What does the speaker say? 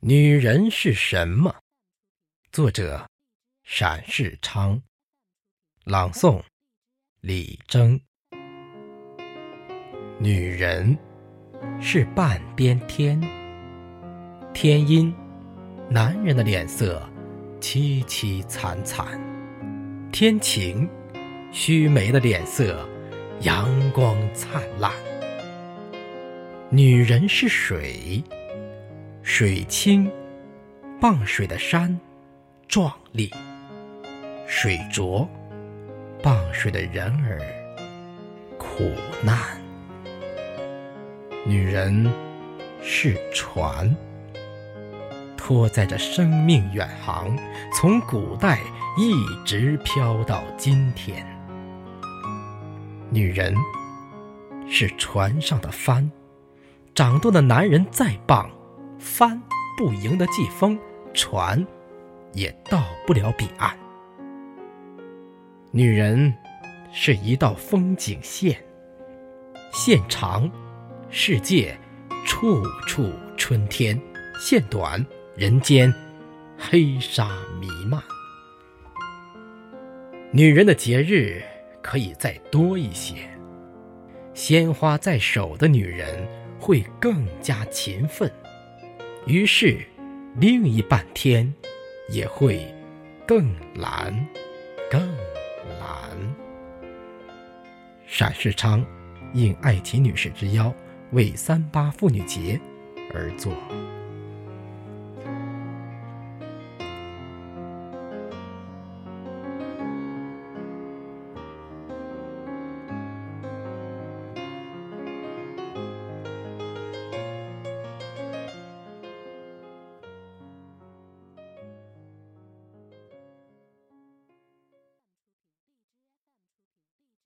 女人是什么？作者：陕世昌。朗诵：李征。女人是半边天，天阴，男人的脸色凄凄惨惨；天晴，须眉的脸色阳光灿烂。女人是水。水清，傍水的山壮丽；水浊，傍水的人儿苦难。女人是船，拖载着生命远航，从古代一直飘到今天。女人是船上的帆，掌舵的男人再棒。帆不赢得季风，船也到不了彼岸。女人是一道风景线，线长，世界处处春天；线短，人间黑纱弥漫。女人的节日可以再多一些，鲜花在手的女人会更加勤奋。于是，另一半天也会更蓝，更蓝。闪世昌应爱琴女士之邀，为三八妇女节而作。